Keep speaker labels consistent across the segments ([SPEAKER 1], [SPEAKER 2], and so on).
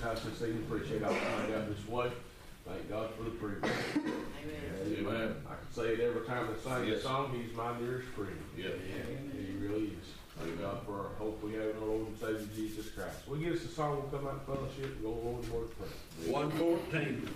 [SPEAKER 1] been back to the Lord's house this evening. Appreciate all coming out this way. Thank God for the privilege.
[SPEAKER 2] Amen.
[SPEAKER 1] Amen. I can say it every time I sing the
[SPEAKER 2] Yes.
[SPEAKER 1] song, He's my dearest friend.
[SPEAKER 2] Yeah.
[SPEAKER 1] He really is. Thank God for our hope we have in our Lord and Savior Jesus Christ. We'll get us a song, we'll come out in fellowship and go Lord and word of prayer.
[SPEAKER 2] One fourteen.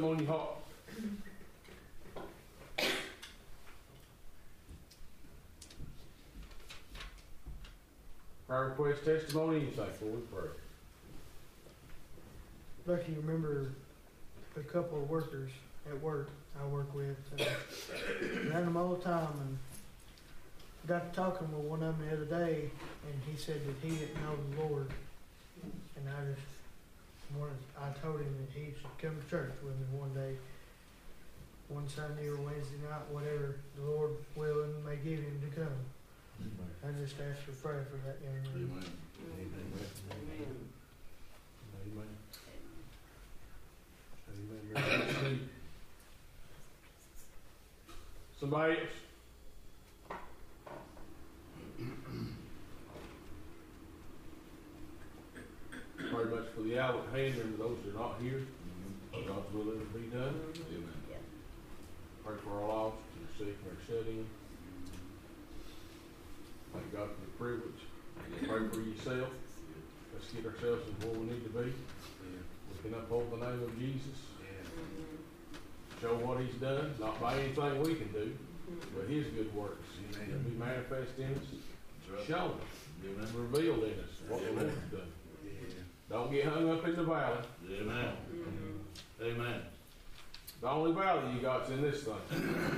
[SPEAKER 1] Something on your heart? Prayer request, testimony, anything before we pray.
[SPEAKER 3] Lucky you remember a couple of workers at work I work with. Uh, around them all the time, and got to talking with one of them the other day, and he said that he didn't know the Lord, and I just wanted, I told him that he should come to church with me one day, one Sunday or Wednesday night, whatever the Lord willing may give him to come. I just asked for prayer for that young man.
[SPEAKER 4] Amen.
[SPEAKER 1] Amen. Amen. Amen. Beth. Somebody Very much for the Albert hand and those that are not here. Mm-hmm. God's will it be done.
[SPEAKER 4] Amen.
[SPEAKER 1] Pray for our lost and the sick and our shut in. Thank God for the privilege. Pray for yourself. Let's get ourselves to where we need to be. We can uphold the name of Jesus. Mm-hmm. Show what he's done, not by anything we can do, mm-hmm. but his good works. It'll be manifest in us,
[SPEAKER 4] That's right.
[SPEAKER 1] shown,
[SPEAKER 4] Amen.
[SPEAKER 1] revealed in us what the Lord's done. Don't get hung up in the valley.
[SPEAKER 4] Amen. Mm-hmm. Amen.
[SPEAKER 1] The only valley you got's in this thing.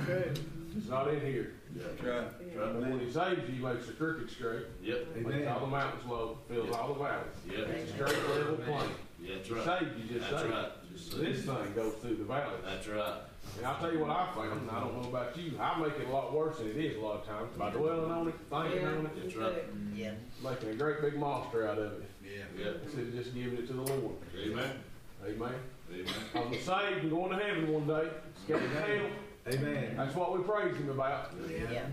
[SPEAKER 3] Okay.
[SPEAKER 1] It's not in here.
[SPEAKER 4] That's right.
[SPEAKER 1] And when he saves you, he makes the crooked straight,
[SPEAKER 4] Yep. Amen.
[SPEAKER 1] makes all the mountains low, fills all the valleys.
[SPEAKER 4] Yep.
[SPEAKER 1] It's a straight level plain.
[SPEAKER 4] That's right.
[SPEAKER 1] saved you, just
[SPEAKER 4] That's
[SPEAKER 1] saved
[SPEAKER 4] right. Just
[SPEAKER 1] This thing goes through the valley.
[SPEAKER 4] That's right.
[SPEAKER 1] And I'll tell you what I found, and I don't know about you, I make it a lot worse than it is a lot of times, by dwelling on it, thinking on it,
[SPEAKER 4] That's right.
[SPEAKER 5] Yeah.
[SPEAKER 1] making a great big monster out of it,
[SPEAKER 4] Yeah.
[SPEAKER 1] instead of just giving it to the Lord.
[SPEAKER 4] Amen.
[SPEAKER 1] Amen.
[SPEAKER 4] Amen.
[SPEAKER 1] I'm saved and going to heaven one day, scared of hell,
[SPEAKER 6] Amen.
[SPEAKER 1] that's what we praise him about.
[SPEAKER 5] Yeah.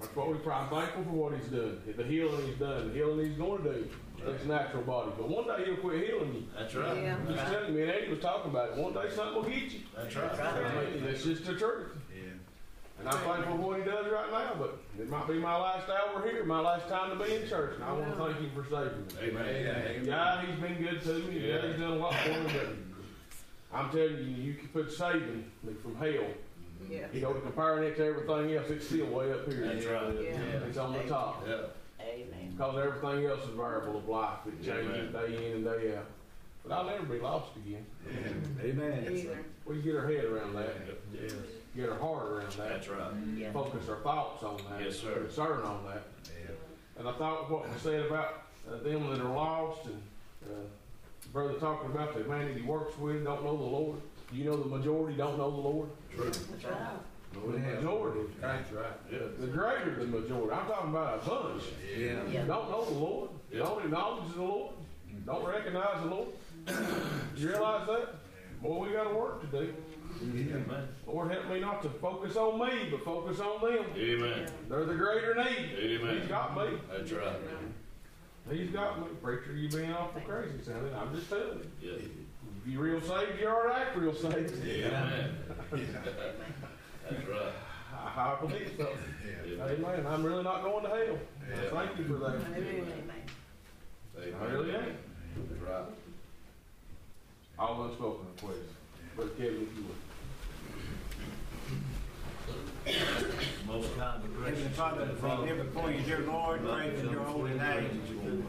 [SPEAKER 1] That's what we pray, I'm thankful for what he's done, the healing he's done, the healing he's gonna do, his natural body, but one day he'll quit healing you.
[SPEAKER 4] That's right.
[SPEAKER 5] Yeah.
[SPEAKER 1] I'm just telling me and Eddie was talking about it, one day something will get you.
[SPEAKER 4] That's
[SPEAKER 5] That's
[SPEAKER 4] right.
[SPEAKER 5] right.
[SPEAKER 1] I mean, That's just the truth. And I'm thankful for what he does right now, but it might be my last hour here, my last time to be in church, and I want to thank him for saving me.
[SPEAKER 4] Amen.
[SPEAKER 1] Yeah, he's been good to me, yeah, he's done a lot for me, but I'm telling you, you can put saving me from hell.
[SPEAKER 5] Yeah.
[SPEAKER 1] You know, comparing it to everything else, it's still way up here.
[SPEAKER 4] That's right.
[SPEAKER 5] Yeah.
[SPEAKER 1] It's on the top.
[SPEAKER 4] Yeah.
[SPEAKER 5] Amen.
[SPEAKER 1] Because everything else is variable of life. It changes day in and day out. But I'll never be lost again.
[SPEAKER 6] Amen.
[SPEAKER 5] Either.
[SPEAKER 1] We get our head around that, get our heart around that,
[SPEAKER 4] That's right.
[SPEAKER 5] Yeah.
[SPEAKER 1] focus our thoughts on that.
[SPEAKER 4] Yes, sir.
[SPEAKER 1] Concern on that. Yeah. And I thought what was said about uh, them that are lost and uh, brother talking about the man that he works with don't know the Lord. You know the majority don't know the Lord.
[SPEAKER 4] True.
[SPEAKER 5] That's right.
[SPEAKER 1] The majority,
[SPEAKER 6] That's right.
[SPEAKER 4] Yeah.
[SPEAKER 1] the greater than the majority. I'm talking about a bunch.
[SPEAKER 6] Yeah.
[SPEAKER 5] Yeah.
[SPEAKER 1] Don't know the Lord.
[SPEAKER 4] Yeah.
[SPEAKER 1] Don't acknowledge the Lord. Don't recognize the Lord. You realize that? Boy, we got a work to do.
[SPEAKER 4] Amen.
[SPEAKER 1] Lord, help me not to focus on me, but focus on them.
[SPEAKER 4] Amen.
[SPEAKER 1] They're the greater need.
[SPEAKER 4] Amen.
[SPEAKER 1] He's got me.
[SPEAKER 4] That's right.
[SPEAKER 1] He's got me. Preacher, you being awful crazy sounding. I'm just telling you.
[SPEAKER 4] Yeah.
[SPEAKER 1] If you real saved, you ought to act real saved.
[SPEAKER 4] Amen. That's right.
[SPEAKER 1] I, I believe so.
[SPEAKER 4] Yeah.
[SPEAKER 1] Amen. I'm really not going to hell. I Thank you for that.
[SPEAKER 5] Amen.
[SPEAKER 1] I really am.
[SPEAKER 4] That's right.
[SPEAKER 1] All unspoken requests. Brother Kevin, if you would. Thank you.
[SPEAKER 4] Most kind of gracious.
[SPEAKER 7] Heavenly Father, thank you before you, dear Lord, praise your holy name,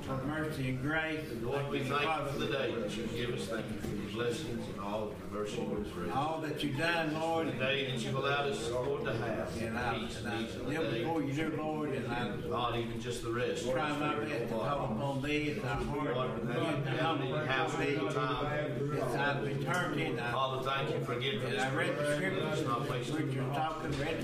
[SPEAKER 7] for mercy and grace.
[SPEAKER 4] Lord, we thank you for the day that you give us. Thank you for your blessings and all of your mercy and grace.
[SPEAKER 7] All that you've done, Lord,
[SPEAKER 4] The day that you've allowed us, Lord, to have.
[SPEAKER 7] and I,
[SPEAKER 4] Peace,
[SPEAKER 7] and I
[SPEAKER 4] peace
[SPEAKER 7] live before you, dear Lord, and I
[SPEAKER 4] Not even just the rest.
[SPEAKER 7] try my best to call upon thee as
[SPEAKER 4] Lord,
[SPEAKER 7] heart,
[SPEAKER 4] we
[SPEAKER 7] get
[SPEAKER 4] have
[SPEAKER 7] humble
[SPEAKER 4] house
[SPEAKER 7] before thee,
[SPEAKER 4] all the time.
[SPEAKER 7] as I've in,
[SPEAKER 4] Father, thank you for giving
[SPEAKER 7] and
[SPEAKER 4] this
[SPEAKER 7] I read the scriptures,
[SPEAKER 4] not wasted.
[SPEAKER 7] which you're talking, read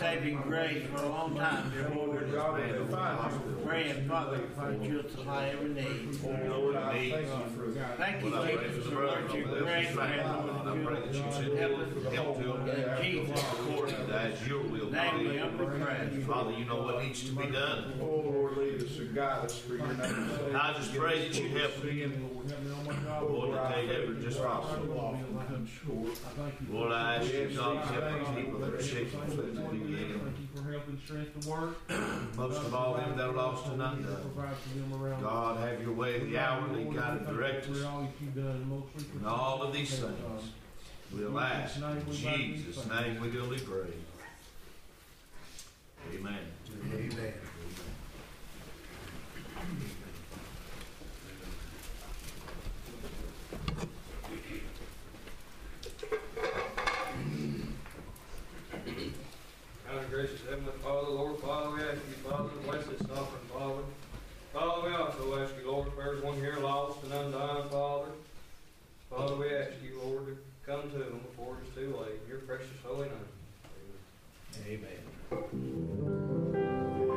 [SPEAKER 7] saving grace for a long time, dear Lord.
[SPEAKER 6] God will find.
[SPEAKER 7] Praying, Father, that you'll supply every need.
[SPEAKER 6] Thank you for
[SPEAKER 7] Thank you,
[SPEAKER 4] Well, I pray
[SPEAKER 7] Jesus,
[SPEAKER 4] for the
[SPEAKER 7] what you've
[SPEAKER 4] Lord,
[SPEAKER 7] great,
[SPEAKER 4] this is right.
[SPEAKER 7] and
[SPEAKER 4] I
[SPEAKER 7] Lord,
[SPEAKER 4] pray that you
[SPEAKER 7] you'll
[SPEAKER 4] send
[SPEAKER 7] help
[SPEAKER 4] to them.
[SPEAKER 7] In Jesus'
[SPEAKER 4] According to as your will.
[SPEAKER 7] name, we
[SPEAKER 4] be.
[SPEAKER 7] humbly pray.
[SPEAKER 4] Father, you know what needs to be done.
[SPEAKER 6] Oh, Lord, lead us and guide us for your name's sake.
[SPEAKER 4] I just pray that you help
[SPEAKER 1] my
[SPEAKER 4] to take ever just possible. Lord, I ask you, God, to help the people that are sick and afflicted to be
[SPEAKER 1] you for help and strength to work.
[SPEAKER 4] Most of all, them that are lost and undone. God, have your way, the hour, lead, guide, and direct us.
[SPEAKER 1] For all
[SPEAKER 4] In of these things, we'll ask. In Jesus' name we do pray. Amen.
[SPEAKER 6] Amen.
[SPEAKER 8] Kind gracious Heavenly Father, Lord, Father, we ask you, Father, to bless this offering, Father. Father, we also ask you, Lord, for one here lost and undone, Father. Father, we ask you, Lord, to come to them before it's too late. In your precious holy name.
[SPEAKER 4] Amen.
[SPEAKER 1] Like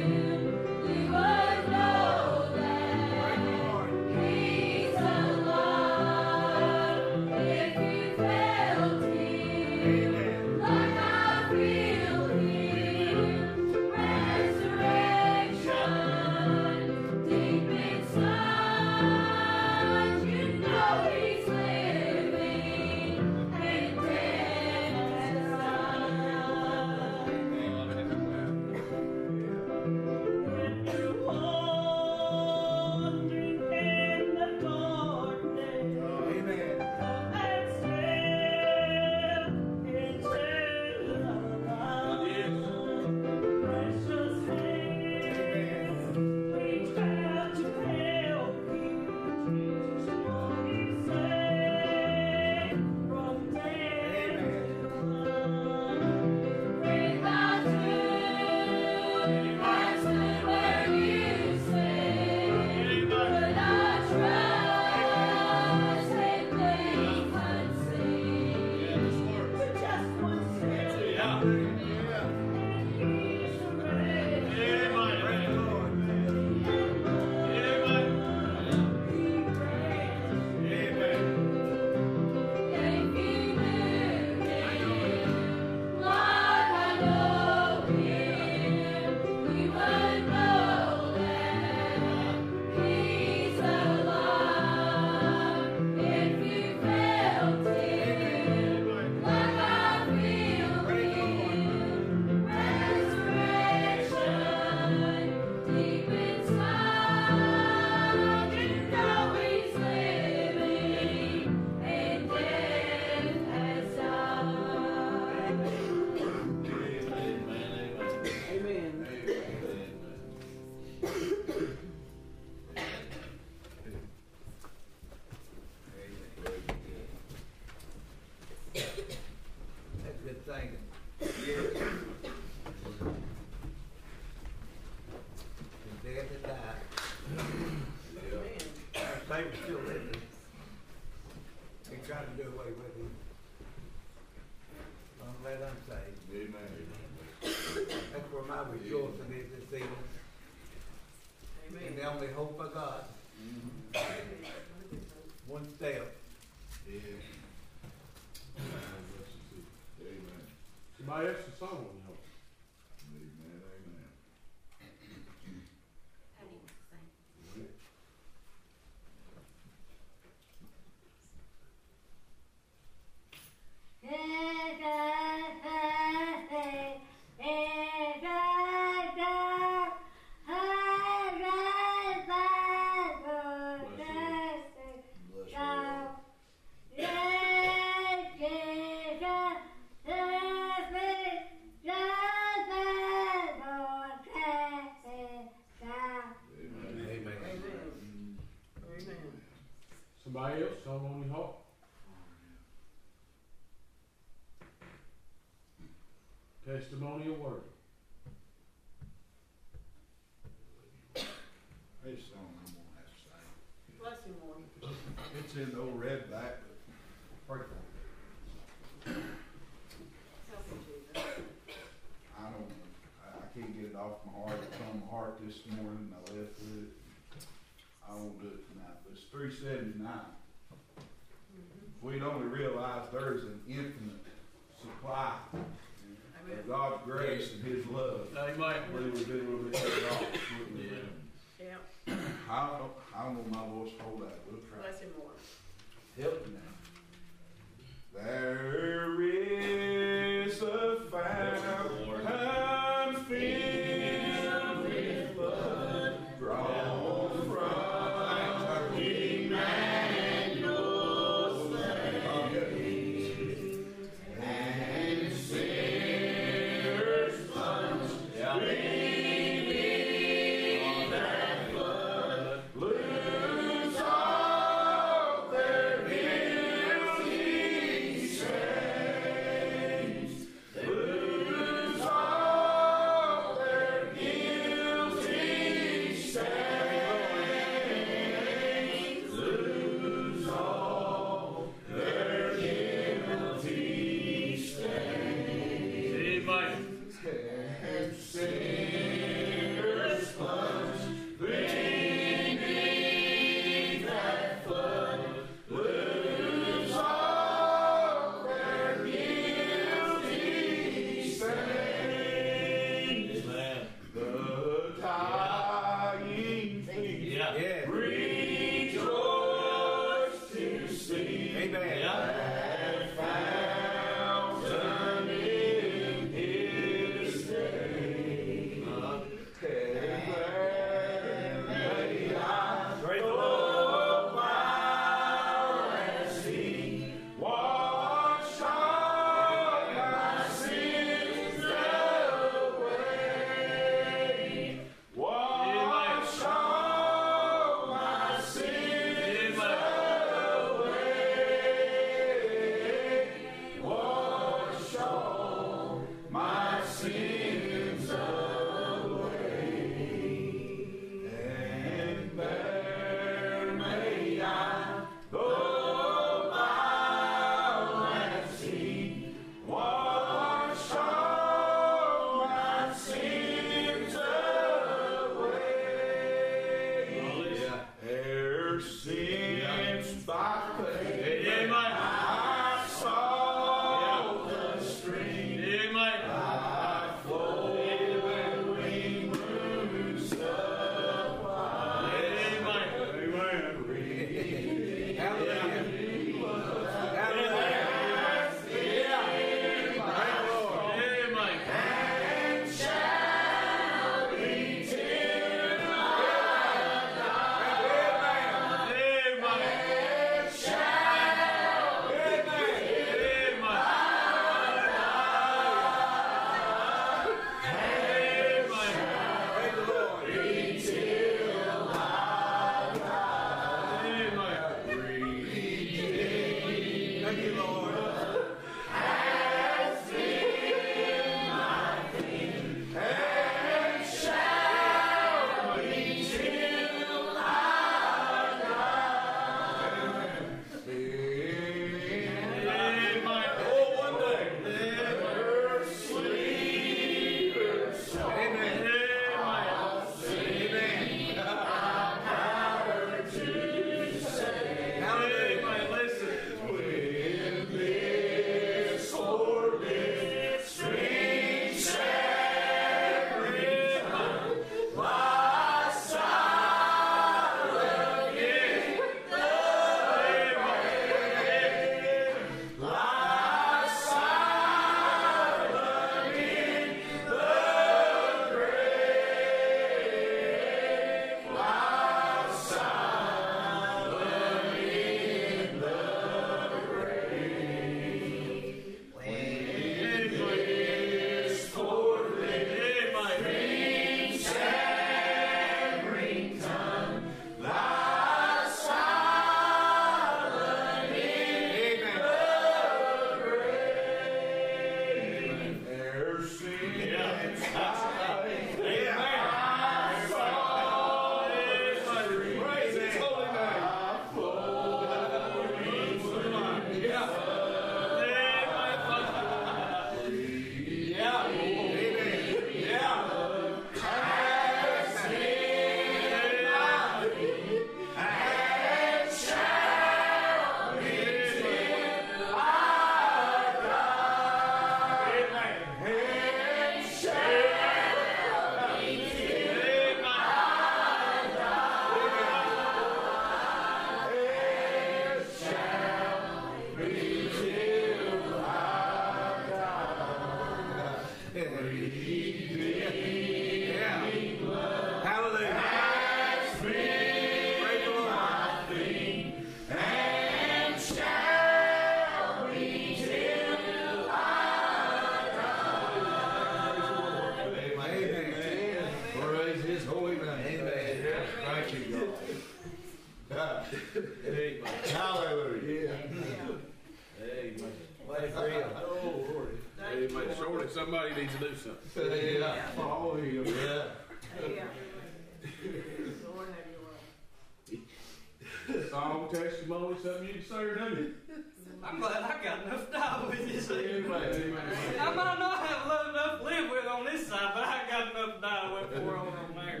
[SPEAKER 9] this
[SPEAKER 8] side, but I got enough to die with for over on there.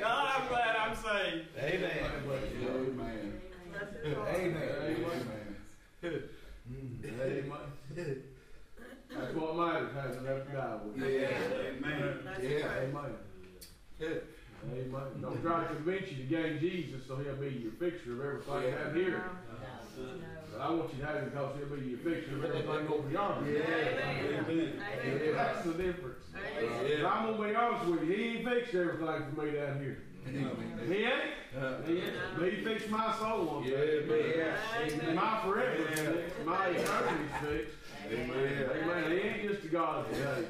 [SPEAKER 8] God, I'm glad I'm saved.
[SPEAKER 9] Amen.
[SPEAKER 6] Amen.
[SPEAKER 9] Amen.
[SPEAKER 6] Amen.
[SPEAKER 1] Amen. That's what matters, having enough to die with.
[SPEAKER 9] Amen.
[SPEAKER 6] Yeah.
[SPEAKER 1] Amen. Amen. Don't try to convince you to gain Jesus so he'll be your fixture of everything down here. But I want you to have him because he'll be your fixture of everything over yonder.
[SPEAKER 6] Yeah.
[SPEAKER 1] That's the difference.
[SPEAKER 6] Yeah.
[SPEAKER 1] And I'm gonna be honest with you, he ain't fixed everything for me down here. He ain't. He ain't. But he fixed my soul one day.
[SPEAKER 6] Yeah.
[SPEAKER 1] My forever is fixed. My eternity's fixed.
[SPEAKER 6] Amen.
[SPEAKER 1] Amen. He ain't just a God of today.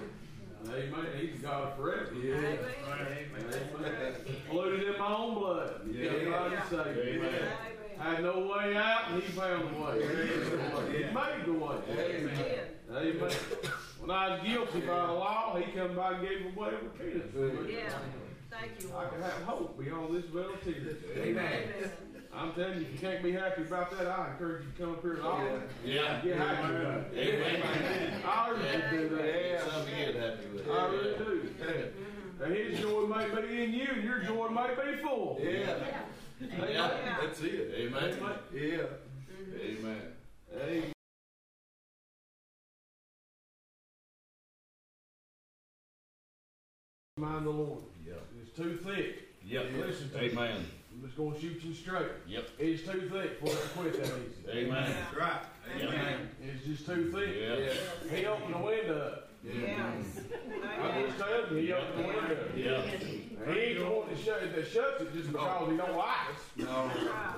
[SPEAKER 1] Amen. He's a God of forever.
[SPEAKER 6] Yeah.
[SPEAKER 1] Amen. Polluted in my own blood.
[SPEAKER 6] Yeah.
[SPEAKER 1] Everybody say,
[SPEAKER 6] Amen.
[SPEAKER 1] Had no way out, and he found the way. He made the way.
[SPEAKER 6] Amen.
[SPEAKER 1] Amen. When I was guilty by the law, he come by and gave away repentance.
[SPEAKER 5] Yeah, thank you,
[SPEAKER 1] I
[SPEAKER 5] Lord.
[SPEAKER 1] can have hope beyond this relative.
[SPEAKER 9] Amen.
[SPEAKER 1] I'm telling you, if you can't be happy about that, I encourage you to come up here and all
[SPEAKER 4] Yeah.
[SPEAKER 1] get happy about it.
[SPEAKER 4] Amen.
[SPEAKER 1] I really do that.
[SPEAKER 4] Yeah. Something to get happy with.
[SPEAKER 1] I really do. And his joy may be in you, and your joy may be full.
[SPEAKER 6] Yeah.
[SPEAKER 4] Yeah. That's it. Amen.
[SPEAKER 6] Yeah.
[SPEAKER 4] Amen.
[SPEAKER 1] Amen. Mind the Lord.
[SPEAKER 4] Yep.
[SPEAKER 1] It's too thick.
[SPEAKER 4] Yep.
[SPEAKER 1] Listen to me.
[SPEAKER 4] Amen.
[SPEAKER 1] I'm just gonna shoot you straight.
[SPEAKER 4] Yep.
[SPEAKER 1] It's too thick for us to quit that easy.
[SPEAKER 4] Amen.
[SPEAKER 9] That's right. Amen.
[SPEAKER 1] It's just too thick.
[SPEAKER 4] Yeah.
[SPEAKER 1] He opened the window up.
[SPEAKER 5] Yes.
[SPEAKER 1] I'm just telling you, he opened the window up.
[SPEAKER 4] Yeah.
[SPEAKER 1] And he ain't the one that shut, that shuts it just because he don't like us.
[SPEAKER 6] No.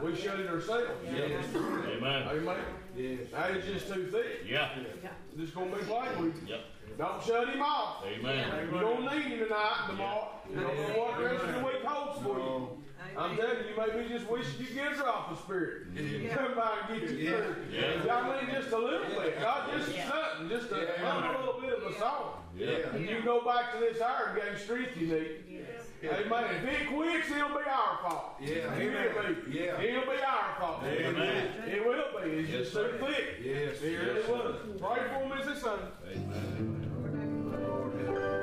[SPEAKER 1] We shut it ourselves.
[SPEAKER 4] Yep. Amen.
[SPEAKER 1] Amen.
[SPEAKER 6] Yes.
[SPEAKER 1] That is just too thick.
[SPEAKER 4] Yeah.
[SPEAKER 1] Just gonna be plain with you.
[SPEAKER 4] Yep.
[SPEAKER 1] Don't shut him off.
[SPEAKER 4] Amen.
[SPEAKER 1] You don't need him tonight, tomorrow. You don't know what the rest of the week holds for you. I'm telling you, you may be just wishing you get a drop of spirit. Come by and get you through.
[SPEAKER 4] Yeah.
[SPEAKER 1] I mean, just a little bit, not just something, just a,
[SPEAKER 6] Yeah.
[SPEAKER 1] a little bit of a song.
[SPEAKER 4] Yeah.
[SPEAKER 1] And you go back to this hour and gain strength you need. Amen. If it quits, it'll be our fault.
[SPEAKER 6] Yeah.
[SPEAKER 1] It will be.
[SPEAKER 6] Yeah.
[SPEAKER 1] It'll be our fault.
[SPEAKER 4] Amen.
[SPEAKER 1] It will be. It's just too thick.
[SPEAKER 6] Yes.
[SPEAKER 1] It really was. Pray for him as his son.
[SPEAKER 4] Amen. Fill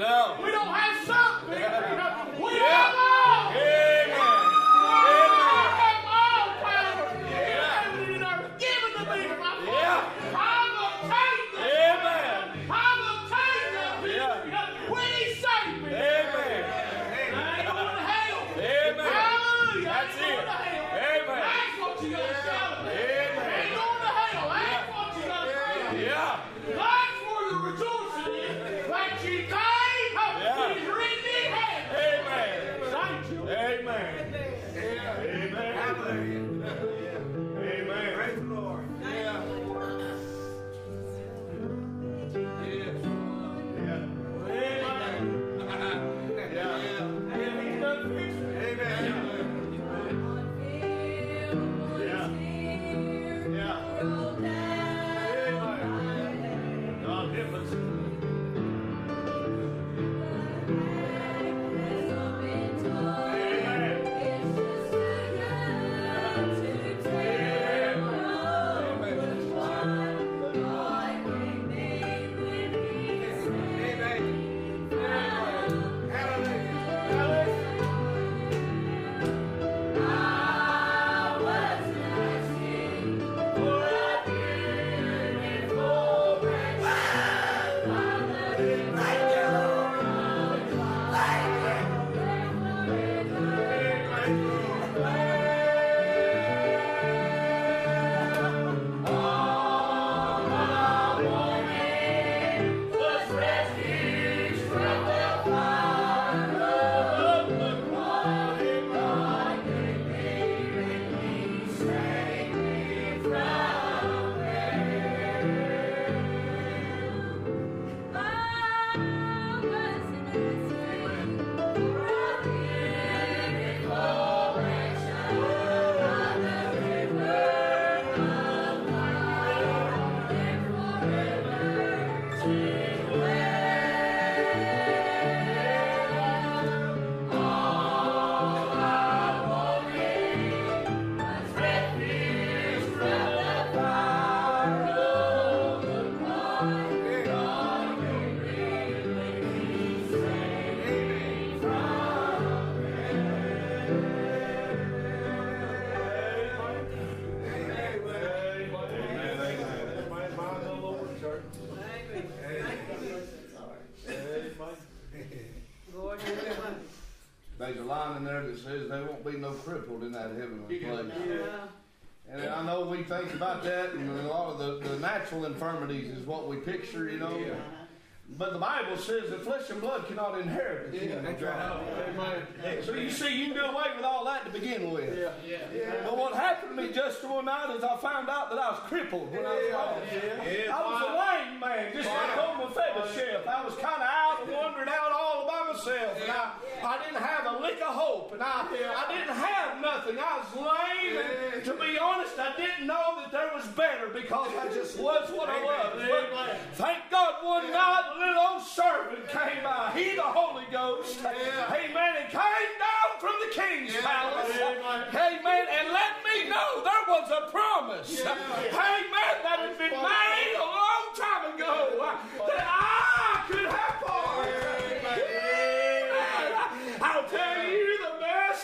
[SPEAKER 1] No.
[SPEAKER 10] We don't have
[SPEAKER 6] crippled in that heavenly place. Yeah. And I know we think about that, and a lot of the, the natural infirmities is what we picture, you know. Yeah. But the Bible says that flesh and blood cannot inherit the kingdom of God. So you see, you can do away with all that to begin with. Yeah. Yeah. But what happened to me just one night is I found out that I was crippled when I was lost. I was a lame man, just like old Mephibosheth. I was kind of myself, and I, I didn't have a lick of hope, and I, I didn't have nothing. I was lame, and to be honest, I didn't know that there was better because I just was what I was. But thank God one night the little old servant came by. He, the Holy Ghost, amen, and came down from the king's palace, amen, and let me know there was a promise, amen, that had been made a long time ago that I could have part.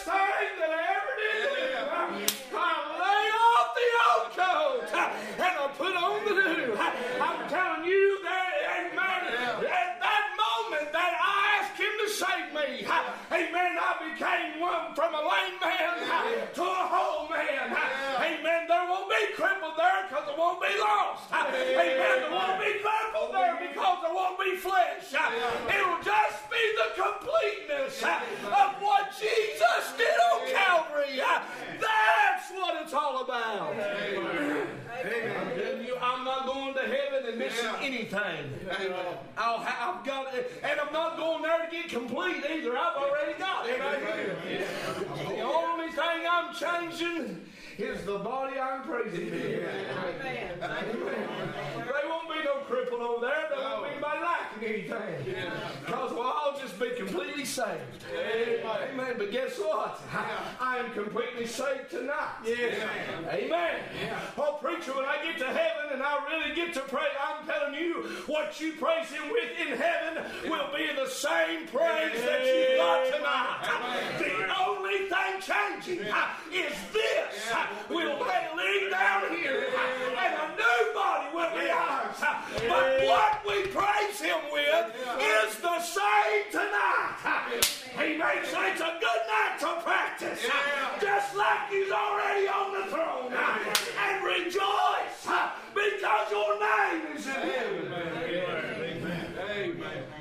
[SPEAKER 6] Best thing that I ever did do. I lay off the old coat and I put on the new. I'm telling you that, amen, at that moment that I asked him to save me, amen, I became one from a lame man to a whole man. Amen. There won't be crippled there because there won't be lost. Amen. There won't be crippled there because there won't be flesh. It'll just be the completeness of what Jesus did on Calvary. That's what it's all about. I'm telling you, I'm not going to heaven and missing anything. I'll ha- I've got it, and I'm not going there to get complete either. I've already got it. The only thing I'm changing is the body I'm praising. Him. There won't be no cripple over there. There won't be anybody lacking anything. Because we'll all just be completely saved. Amen. But guess what? I am completely saved tonight. Amen. Oh, preacher, when I get to heaven and I really get to pray, I'm telling you, what you praise Him with in heaven will be the same praise that you got tonight. The only thing changing is this. We'll lay down here and a new body will be ours. But what we praise Him with is the same tonight. He makes it's a good night to practice. Just like He's already on the throne. And rejoice because your name is in heaven.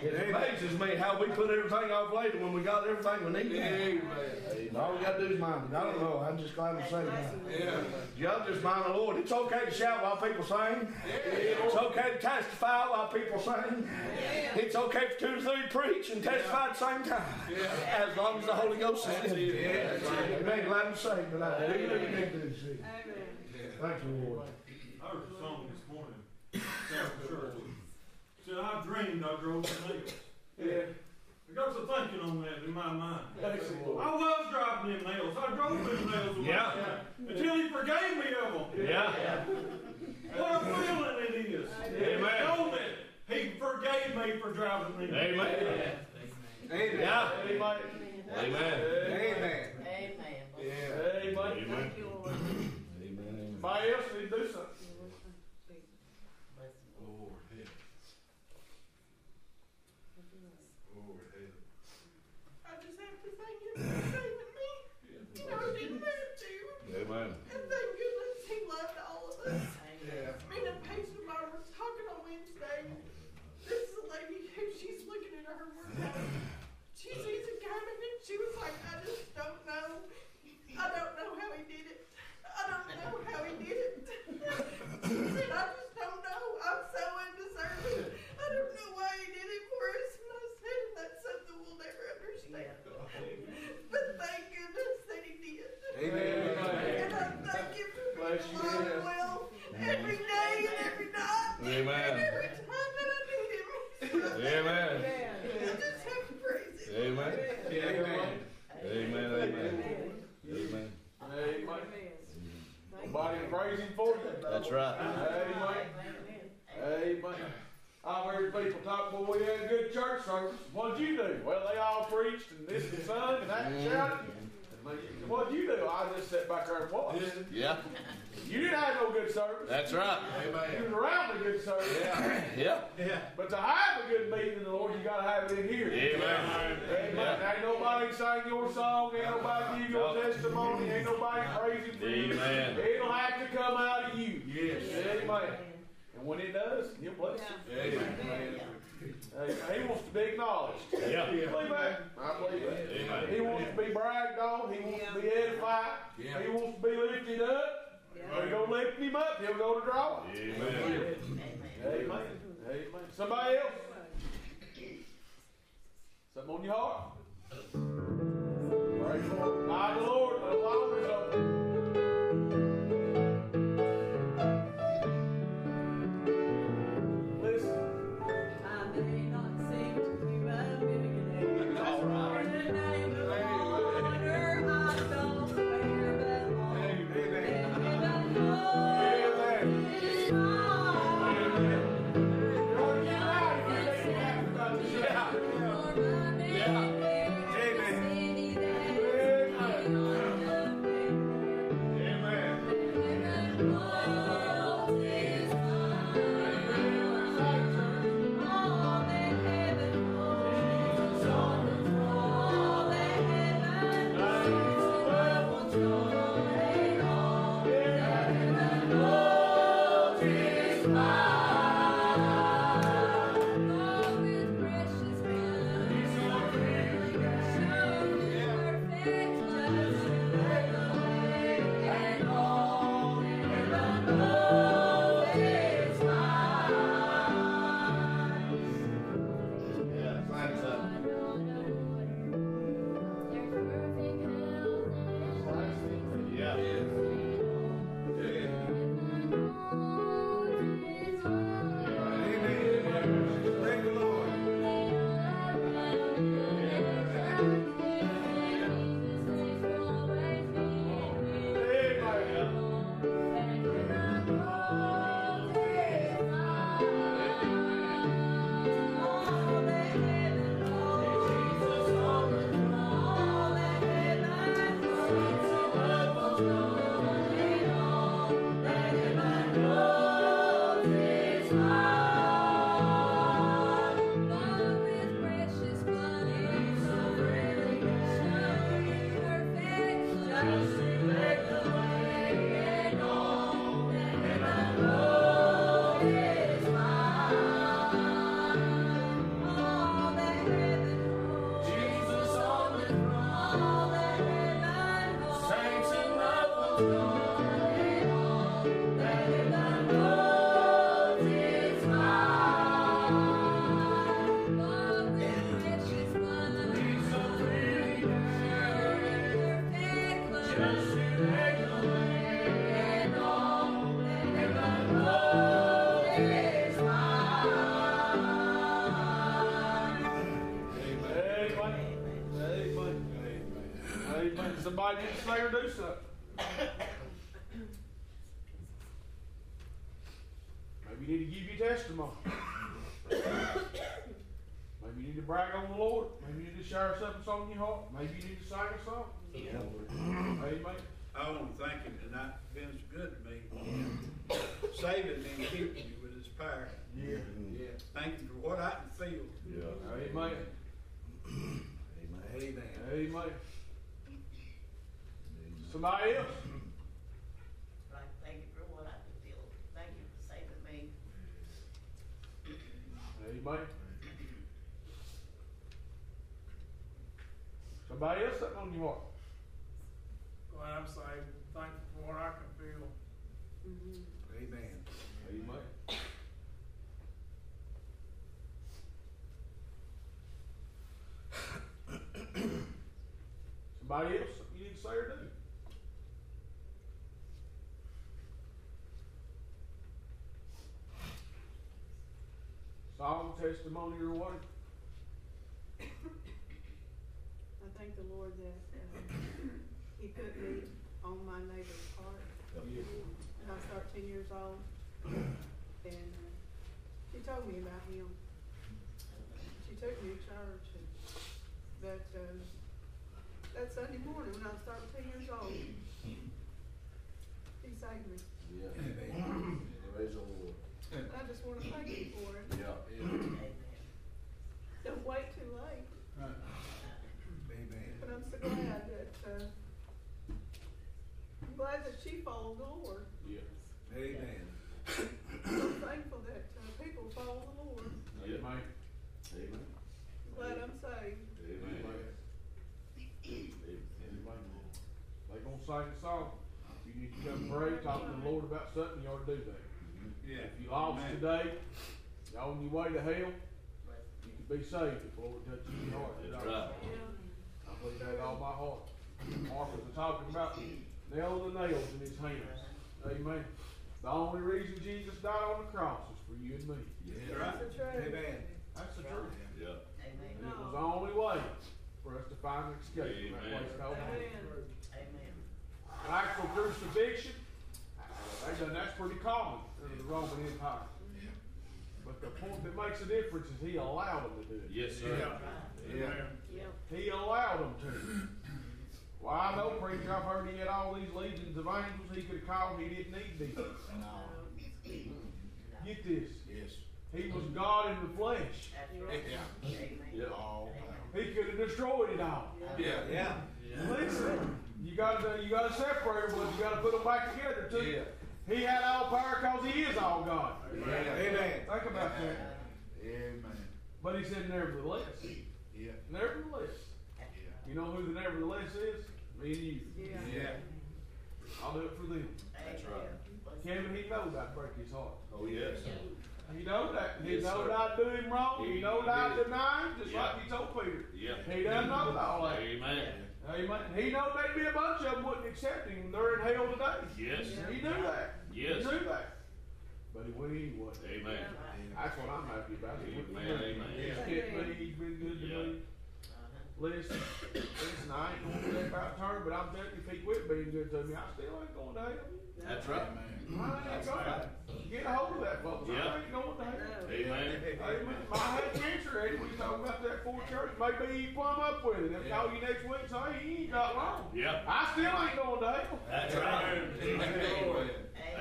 [SPEAKER 6] It amazes me how we put everything off later when we got everything we need. All we got to do is mind it. I don't know. I'm just glad to say that. Y'all just mind the Lord. It's okay to shout while people sing. It's okay to testify while people sing. It's okay for two or three to preach and testify at the same time. As long as the Holy Ghost is in you. Amen. Glad to say tonight. Do you do you need to? Thank you, Lord.
[SPEAKER 11] I heard a song this morning, after church. Said, I dreamed I drove the nails.
[SPEAKER 6] Yeah.
[SPEAKER 11] I got to thinking on that in my mind.
[SPEAKER 6] Excellent.
[SPEAKER 11] I was driving them nails. I drove them nails away.
[SPEAKER 6] Yeah.
[SPEAKER 11] Until he forgave me of them.
[SPEAKER 6] Yeah.
[SPEAKER 11] What a feeling it is.
[SPEAKER 6] Amen.
[SPEAKER 11] Know that he forgave me for driving them.
[SPEAKER 6] Amen.
[SPEAKER 9] Amen.
[SPEAKER 6] Yeah. Amen. Amen.
[SPEAKER 9] Amen.
[SPEAKER 6] Amen. Amen. Amen. Amen. Amen. Amen. Amen. Amen. Amen. else need to do something.
[SPEAKER 1] Lord help. Lord help.
[SPEAKER 5] I just have to thank him for saving me. You know, I didn't have to.
[SPEAKER 6] Amen.
[SPEAKER 5] And thank goodness he loved all of us. Me and Pace and I was talking on Wednesday. This is a lady who she's her workout. She sees it coming and she was like, I just don't know. I don't know how he did it. I don't know how he did it. She said, I just don't know. I'm so undeserving. I don't know why he did it for us. And I said, that's something we'll never understand. But thank goodness that he did.
[SPEAKER 9] Amen.
[SPEAKER 5] And I thank him for being
[SPEAKER 6] you,
[SPEAKER 5] alive well every day and every night.
[SPEAKER 6] Amen.
[SPEAKER 5] And every time that I need him.
[SPEAKER 6] Amen.
[SPEAKER 5] I just have to praise him.
[SPEAKER 6] Amen.
[SPEAKER 9] Amen.
[SPEAKER 6] Amen. Amen. Amen. Amen. Nobody can praise him for you.
[SPEAKER 1] That's right.
[SPEAKER 6] Amen. Amen. I've heard people talk, boy, we had a good church service. What'd you do? Well, they all preached and this and sung and that and shouted. What'd you do? I just sat back there and watched.
[SPEAKER 1] Yeah,
[SPEAKER 6] You didn't have no good service.
[SPEAKER 1] that's right.
[SPEAKER 6] You was around a good service.
[SPEAKER 1] Yeah.
[SPEAKER 6] But to have a good meeting in the Lord, you gotta have it in here.
[SPEAKER 1] Amen.
[SPEAKER 6] Amen. Ain't nobody sang your song, ain't nobody give your testimony, ain't nobody praising for you.
[SPEAKER 1] Amen.
[SPEAKER 6] It'll have to come out of you.
[SPEAKER 1] Yes.
[SPEAKER 6] Amen. And when it does, he'll bless you.
[SPEAKER 1] Amen.
[SPEAKER 6] Hey, he wants to be acknowledged.
[SPEAKER 1] Yeah.
[SPEAKER 6] You believe that? I believe that.
[SPEAKER 1] Amen.
[SPEAKER 6] He wants to be bragged on, he wants to be edified,
[SPEAKER 1] Yeah.
[SPEAKER 6] he wants to be lifted up. They go lifting him up, he'll go to draw.
[SPEAKER 1] Amen.
[SPEAKER 6] Amen. Amen. Somebody else? Something on your heart? Pray for it. I, the Lord, the always open.
[SPEAKER 5] You
[SPEAKER 1] need to sing a song. Amen.
[SPEAKER 9] I want to thank him tonight for being so good to me. Saving me and keeping me with his power.
[SPEAKER 1] Yeah.
[SPEAKER 9] Yeah, thank you for what I can feel.
[SPEAKER 4] Yeah.
[SPEAKER 1] Amen.
[SPEAKER 9] Amen.
[SPEAKER 1] Amen. Somebody else?
[SPEAKER 5] Right, thank you for what I can feel. Thank you for saving me.
[SPEAKER 1] Amen. Somebody else something on your heart?
[SPEAKER 12] Glad I'm saved, thankful for what I can feel.
[SPEAKER 9] Amen.
[SPEAKER 1] Amen. Somebody else something you need to say or do? Song, testimony, or what?
[SPEAKER 2] I thank the Lord that, uh, He put me on my neighbor's heart. And I was thirteen years old, and, uh, she told me about him. She took me to church, and, but, uh, that Sunday morning, when I was thirteen years old, he saved me.
[SPEAKER 4] Yeah. Praise the Lord.
[SPEAKER 2] And I just wanna thank him for it.
[SPEAKER 4] Yeah.
[SPEAKER 5] Amen.
[SPEAKER 2] Don't wait too late,
[SPEAKER 9] Amen.
[SPEAKER 2] but I'm so glad that, uh, I'm glad that she followed the Lord.
[SPEAKER 1] Yeah.
[SPEAKER 9] Amen.
[SPEAKER 2] I'm thankful that, uh, people follow the Lord.
[SPEAKER 1] Amen.
[SPEAKER 4] Amen.
[SPEAKER 2] Glad I'm saved.
[SPEAKER 4] Amen.
[SPEAKER 1] Amen. They gonna sing a song. If you need to come pray, talk to the Lord about something, you ought to do that. Mm-hmm.
[SPEAKER 9] Yeah.
[SPEAKER 1] If you lost
[SPEAKER 9] Amen.
[SPEAKER 1] today, you on your way to hell, you can be saved if the Lord touches your heart.
[SPEAKER 4] That's right.
[SPEAKER 2] Yeah.
[SPEAKER 1] I believe that with all my heart. Mark was talking about nailing the nails in his hands. Amen. The only reason Jesus died on the cross is for you and me.
[SPEAKER 9] That's right.
[SPEAKER 2] That's the truth.
[SPEAKER 9] Amen.
[SPEAKER 1] That's the truth.
[SPEAKER 4] Yeah.
[SPEAKER 5] Amen.
[SPEAKER 1] And it was the only way for us to find an escape from that
[SPEAKER 4] Amen.
[SPEAKER 1] place called hell.
[SPEAKER 2] Amen.
[SPEAKER 5] Amen.
[SPEAKER 1] Actual crucifixion, they done, that's pretty common in the Roman Empire. But the point that makes a difference is he allowed them to do it.
[SPEAKER 4] Yes, sir.
[SPEAKER 12] Yeah.
[SPEAKER 9] Yeah.
[SPEAKER 12] Amen.
[SPEAKER 2] Yep.
[SPEAKER 1] He allowed them to. Well, I know, preacher, I've heard he had all these legions of angels he could have called, he didn't need these. No. Get this,
[SPEAKER 6] Yes.
[SPEAKER 1] he was God in the flesh.
[SPEAKER 5] That's right. Amen.
[SPEAKER 4] Yeah.
[SPEAKER 6] All
[SPEAKER 1] He could have destroyed it all.
[SPEAKER 6] Yeah.
[SPEAKER 9] Yeah.
[SPEAKER 1] Listen, you gotta, you gotta separate them, but you gotta put them back together too.
[SPEAKER 6] Yeah.
[SPEAKER 1] He had all power cause he is all God.
[SPEAKER 9] Amen.
[SPEAKER 1] Think about that.
[SPEAKER 6] Amen.
[SPEAKER 1] But he said nevertheless,
[SPEAKER 6] Yeah.
[SPEAKER 1] nevertheless.
[SPEAKER 6] Yeah.
[SPEAKER 1] You know who the nevertheless is? Me and you.
[SPEAKER 2] Yeah.
[SPEAKER 9] Yeah.
[SPEAKER 1] I'll do it for them.
[SPEAKER 4] That's right.
[SPEAKER 1] Kevin, he knows I'd break his heart.
[SPEAKER 4] Oh, yes.
[SPEAKER 1] He know that. He
[SPEAKER 4] Yes,
[SPEAKER 1] know
[SPEAKER 4] sir.
[SPEAKER 1] that I do him wrong. He
[SPEAKER 4] He
[SPEAKER 1] know that I
[SPEAKER 4] did.
[SPEAKER 1] deny him, just
[SPEAKER 4] Yeah.
[SPEAKER 1] like he told Peter.
[SPEAKER 4] Yeah.
[SPEAKER 1] He doesn't know all that.
[SPEAKER 4] Amen.
[SPEAKER 1] Amen. He know there'd a bunch of them wouldn't accept him. They're in hell today.
[SPEAKER 4] Yes.
[SPEAKER 1] He knew that.
[SPEAKER 4] Yes.
[SPEAKER 1] He knew that. But he went anyway.
[SPEAKER 4] Amen.
[SPEAKER 1] That's what I'm happy about. He went
[SPEAKER 4] Amen,
[SPEAKER 1] anyway.
[SPEAKER 4] amen.
[SPEAKER 1] He's kept me. He's been good to
[SPEAKER 4] Yeah.
[SPEAKER 1] me. Listen, listen, I ain't gonna say about turn, but I'm telling you, if he quit being good to me, I still ain't going to hell.
[SPEAKER 4] That's right.
[SPEAKER 1] I ain't going. Get a hold of that, folks.
[SPEAKER 4] Yeah.
[SPEAKER 1] I ain't going to hell.
[SPEAKER 4] Amen.
[SPEAKER 1] Amen. My had cancer, Eddie. We talking about that four church. Maybe he plumb up with it. They'll call you next week and say, he ain't got long.
[SPEAKER 4] Yeah.
[SPEAKER 1] I still ain't going to hell.
[SPEAKER 4] That's right.
[SPEAKER 6] Amen.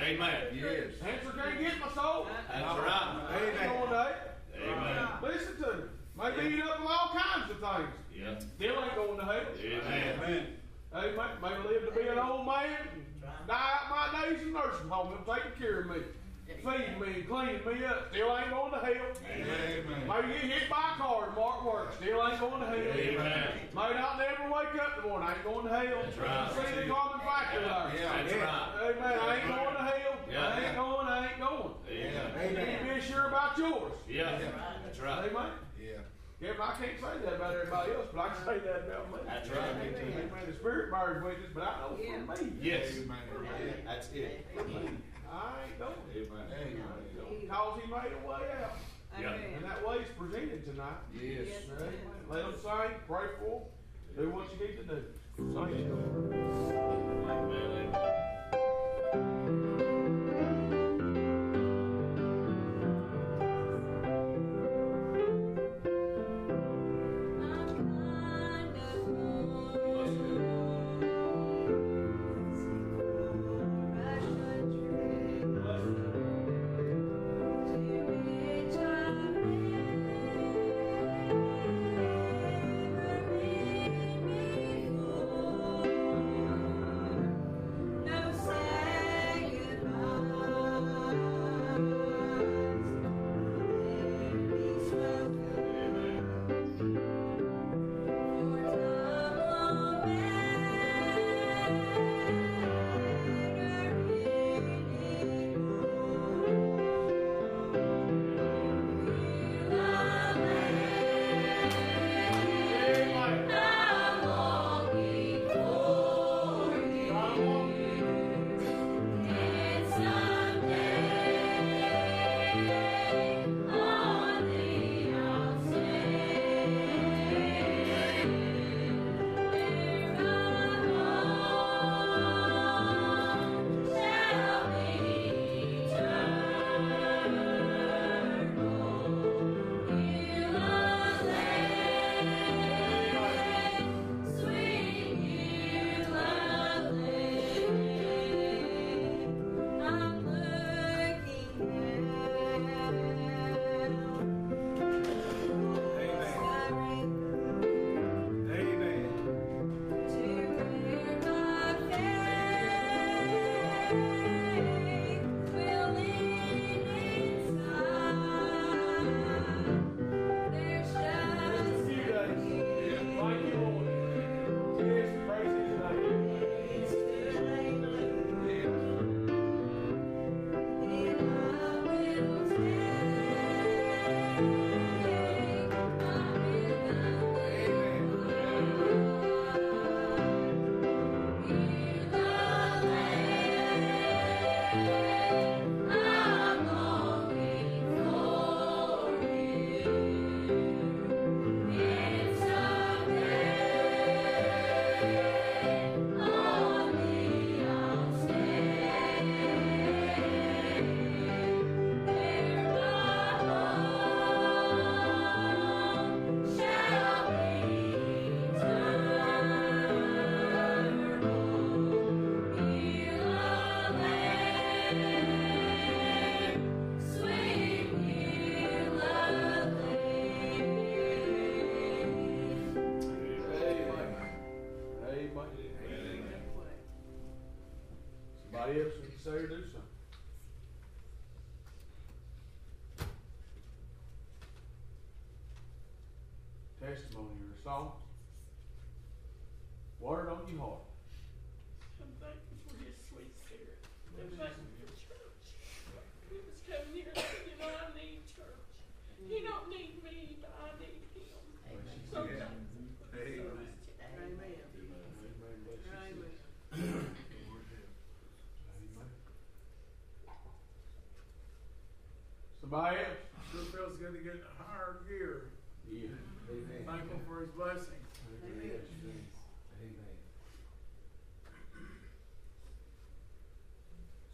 [SPEAKER 4] Amen.
[SPEAKER 6] Yes.
[SPEAKER 1] Cancer can't get my soul.
[SPEAKER 4] That's right.
[SPEAKER 1] I ain't going to hell.
[SPEAKER 4] Amen.
[SPEAKER 1] Listen to me. Maybe eat up with all kinds of things.
[SPEAKER 4] Yeah.
[SPEAKER 1] Still ain't going to hell.
[SPEAKER 4] Amen.
[SPEAKER 9] Amen.
[SPEAKER 1] Amen. May live to be an old man, and die out my days in nursing home, them taking care of me, feeding me and cleaning me up. Still ain't going to hell.
[SPEAKER 6] Amen.
[SPEAKER 1] Maybe get hit by a car tomorrow at work. Still ain't going to hell.
[SPEAKER 4] Amen.
[SPEAKER 1] May not never wake up in the morning. I ain't going to hell.
[SPEAKER 4] That's right.
[SPEAKER 1] See the common factor there.
[SPEAKER 4] That's right.
[SPEAKER 1] Amen. I ain't going to hell.
[SPEAKER 4] Yeah.
[SPEAKER 1] I ain't going. I ain't going. Yeah.
[SPEAKER 4] Amen.
[SPEAKER 1] You be sure about yours.
[SPEAKER 4] Yeah. That's right.
[SPEAKER 1] Amen.
[SPEAKER 6] Yeah.
[SPEAKER 1] Kevin, I can't say that about everybody else, but I can say that about me.
[SPEAKER 4] That's right.
[SPEAKER 1] Amen. The Spirit bears witness, but I know for me.
[SPEAKER 4] Yes.
[SPEAKER 6] Amen.
[SPEAKER 4] That's it.
[SPEAKER 1] I ain't going.
[SPEAKER 4] Amen.
[SPEAKER 6] Amen.
[SPEAKER 1] Cause he made a way out.
[SPEAKER 4] Yeah.
[SPEAKER 2] Amen.
[SPEAKER 1] And that way's presented tonight.
[SPEAKER 6] Yes.
[SPEAKER 2] Yes.
[SPEAKER 1] Amen. Let them sing, pray for them, do what you need to do.
[SPEAKER 10] Somebody
[SPEAKER 12] Thankful for his
[SPEAKER 1] blessing.
[SPEAKER 10] Amen.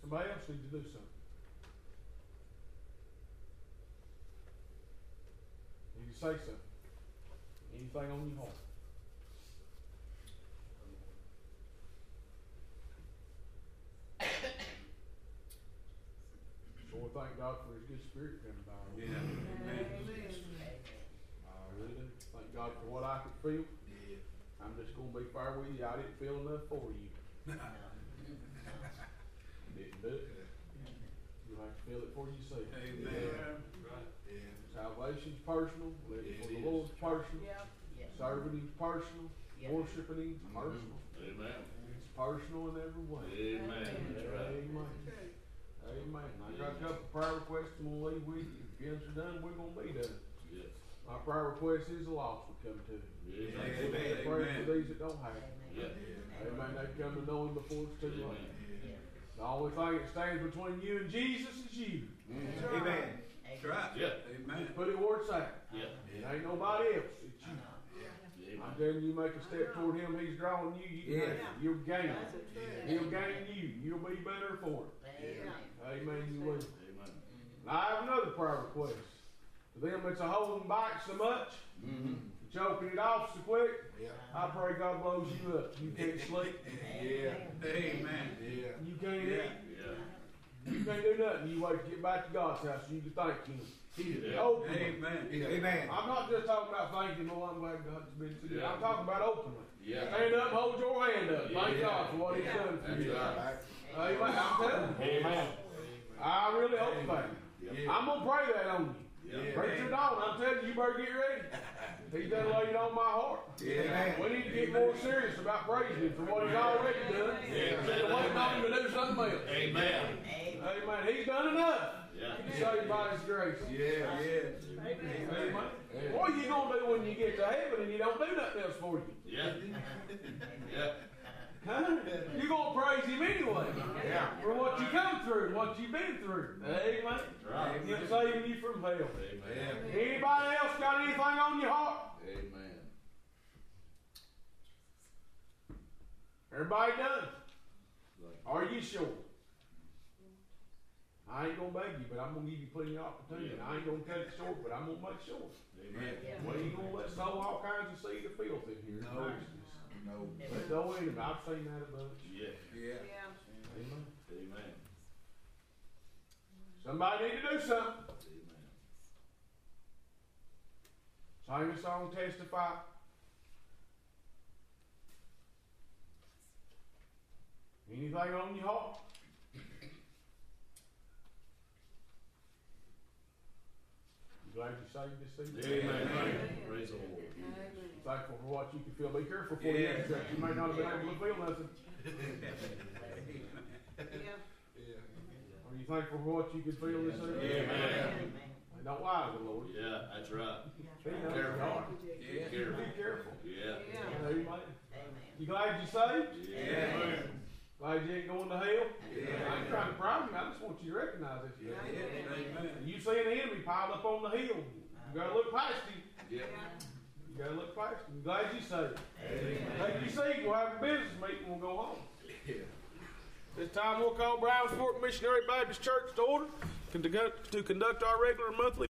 [SPEAKER 10] Somebody else needs to do something. Need to say something. Anything on your heart. So we thank God for His good spirit coming by.
[SPEAKER 9] Yeah.
[SPEAKER 5] Amen.
[SPEAKER 10] I really do. God for what I could feel. I'm just gonna be fair with you. I didn't feel enough for you. Didn't do it. You have to feel it for yourself.
[SPEAKER 9] Amen.
[SPEAKER 1] Yeah.
[SPEAKER 10] Salvation's personal. Living for the
[SPEAKER 9] It is.
[SPEAKER 10] Lord's personal.
[SPEAKER 5] Yep.
[SPEAKER 10] Serving Him's personal. Yeah. Worshiping Him's mm-hmm. personal.
[SPEAKER 4] Amen.
[SPEAKER 10] It's personal in every way.
[SPEAKER 4] Amen. That's.
[SPEAKER 10] Amen. Amen. I got a couple of prayer requests I'm gonna leave with you. If you are done, we're gonna be done.
[SPEAKER 4] Yes.
[SPEAKER 10] My prayer request is the lost will come to.
[SPEAKER 4] Yes.
[SPEAKER 9] Amen.
[SPEAKER 10] Pray for these that don't have. it.
[SPEAKER 4] Yeah.
[SPEAKER 10] Amen. They come to know Him before it's too late. The only thing that stands between you and Jesus is you.
[SPEAKER 9] Amen. That's right.
[SPEAKER 4] Yeah.
[SPEAKER 9] Amen.
[SPEAKER 10] Just put it where it's at.
[SPEAKER 4] Yeah.
[SPEAKER 10] It ain't nobody else. It's you.
[SPEAKER 4] Yeah.
[SPEAKER 1] I'm telling you, you make a step toward him, he's drawing you, you
[SPEAKER 9] Yeah.
[SPEAKER 1] gain, you'll gain.
[SPEAKER 2] That's.
[SPEAKER 1] He'll gain you, you'll be better for it.
[SPEAKER 2] Yeah.
[SPEAKER 1] Amen, you will.
[SPEAKER 4] Amen.
[SPEAKER 1] Now, I have another prayer request. To them that's a holding back so much,
[SPEAKER 4] Mm-hmm.
[SPEAKER 1] choking it off so quick,
[SPEAKER 6] Yeah.
[SPEAKER 1] I pray God blows you up. You can't sleep,
[SPEAKER 6] Yeah. Amen. Yeah.
[SPEAKER 1] you can't eat,
[SPEAKER 4] Yeah.
[SPEAKER 1] you can't do nothing. You wait to get back to God's house, you can thank Him.
[SPEAKER 4] Yeah.
[SPEAKER 1] Openly.
[SPEAKER 9] Amen.
[SPEAKER 6] Yeah.
[SPEAKER 9] Amen.
[SPEAKER 1] I'm not just talking about thanking the Lord, I'm glad God's been to you.
[SPEAKER 4] Yeah.
[SPEAKER 1] I'm talking about openly.
[SPEAKER 4] Yeah.
[SPEAKER 1] Stand up, hold your hand up. Thank
[SPEAKER 4] Yeah.
[SPEAKER 1] God for what He's done for
[SPEAKER 4] That's
[SPEAKER 1] you.
[SPEAKER 4] right.
[SPEAKER 1] Amen. I'm telling you.
[SPEAKER 4] Amen.
[SPEAKER 1] I really hope that.
[SPEAKER 4] Yeah.
[SPEAKER 1] I'm gonna pray that on you.
[SPEAKER 4] Yeah.
[SPEAKER 1] Preacher Don, I'm telling you, you better get ready. He's done laid on my heart.
[SPEAKER 9] Amen.
[SPEAKER 1] We need to get more serious about praising him for what he's already done.
[SPEAKER 4] Yeah.
[SPEAKER 1] Instead of waiting on him to do something else.
[SPEAKER 4] Amen.
[SPEAKER 1] Amen. He's done enough.
[SPEAKER 4] Yeah.
[SPEAKER 1] to save by his grace.
[SPEAKER 6] Yeah. Yeah.
[SPEAKER 1] Amen. What are you gonna do when you get to heaven and you don't do nothing else for you?
[SPEAKER 4] Yeah. Yeah.
[SPEAKER 1] Huh? You're gonna praise him anyway.
[SPEAKER 4] Yeah.
[SPEAKER 1] For what you come through what you've been through. Amen.
[SPEAKER 4] Right.
[SPEAKER 1] Him saving you from hell.
[SPEAKER 4] Amen.
[SPEAKER 1] Anybody else got anything on your heart?
[SPEAKER 4] Amen.
[SPEAKER 1] Everybody done? Are you sure? I ain't gonna beg you, but I'm gonna give you plenty of opportunity. I ain't gonna cut it short, but I'm gonna make sure.
[SPEAKER 4] Amen.
[SPEAKER 1] Well, you gonna let sow all kinds of seed of filth in here?
[SPEAKER 6] No. No.
[SPEAKER 1] But no enemy. I've seen that a bunch.
[SPEAKER 4] Yeah.
[SPEAKER 6] Yeah.
[SPEAKER 2] Yeah.
[SPEAKER 1] Amen.
[SPEAKER 4] Amen.
[SPEAKER 1] Somebody need to do something.
[SPEAKER 4] Amen.
[SPEAKER 1] Sing a song, testify. Anything on your heart? Glad you saved this season?
[SPEAKER 4] Amen. Praise the Lord.
[SPEAKER 1] Thankful for what you can feel. Be careful for you.
[SPEAKER 9] Yeah.
[SPEAKER 1] You may not have been able to feel nothing.
[SPEAKER 2] Yeah.
[SPEAKER 1] Are you thankful for what you can feel this season?
[SPEAKER 4] Amen.
[SPEAKER 1] And don't lie to the Lord.
[SPEAKER 4] Yeah, that's right.
[SPEAKER 1] He knows your
[SPEAKER 4] Careful.
[SPEAKER 1] heart.
[SPEAKER 4] Be careful. Yeah.
[SPEAKER 2] Yeah.
[SPEAKER 1] Amen. You glad you saved?
[SPEAKER 4] Yeah.
[SPEAKER 1] Glad you ain't going to hell?
[SPEAKER 9] Yeah.
[SPEAKER 1] I ain't trying to proud you. I just want you to recognize this.
[SPEAKER 9] Yeah. Amen.
[SPEAKER 1] You see an enemy piled up on the hill. You gotta look past him.
[SPEAKER 4] Yeah.
[SPEAKER 1] You gotta look past him. Glad you saved. Take your seat. We'll have a business meeting. We'll go home. This time we'll call Brownsport Missionary Baptist Church to order to conduct our regular monthly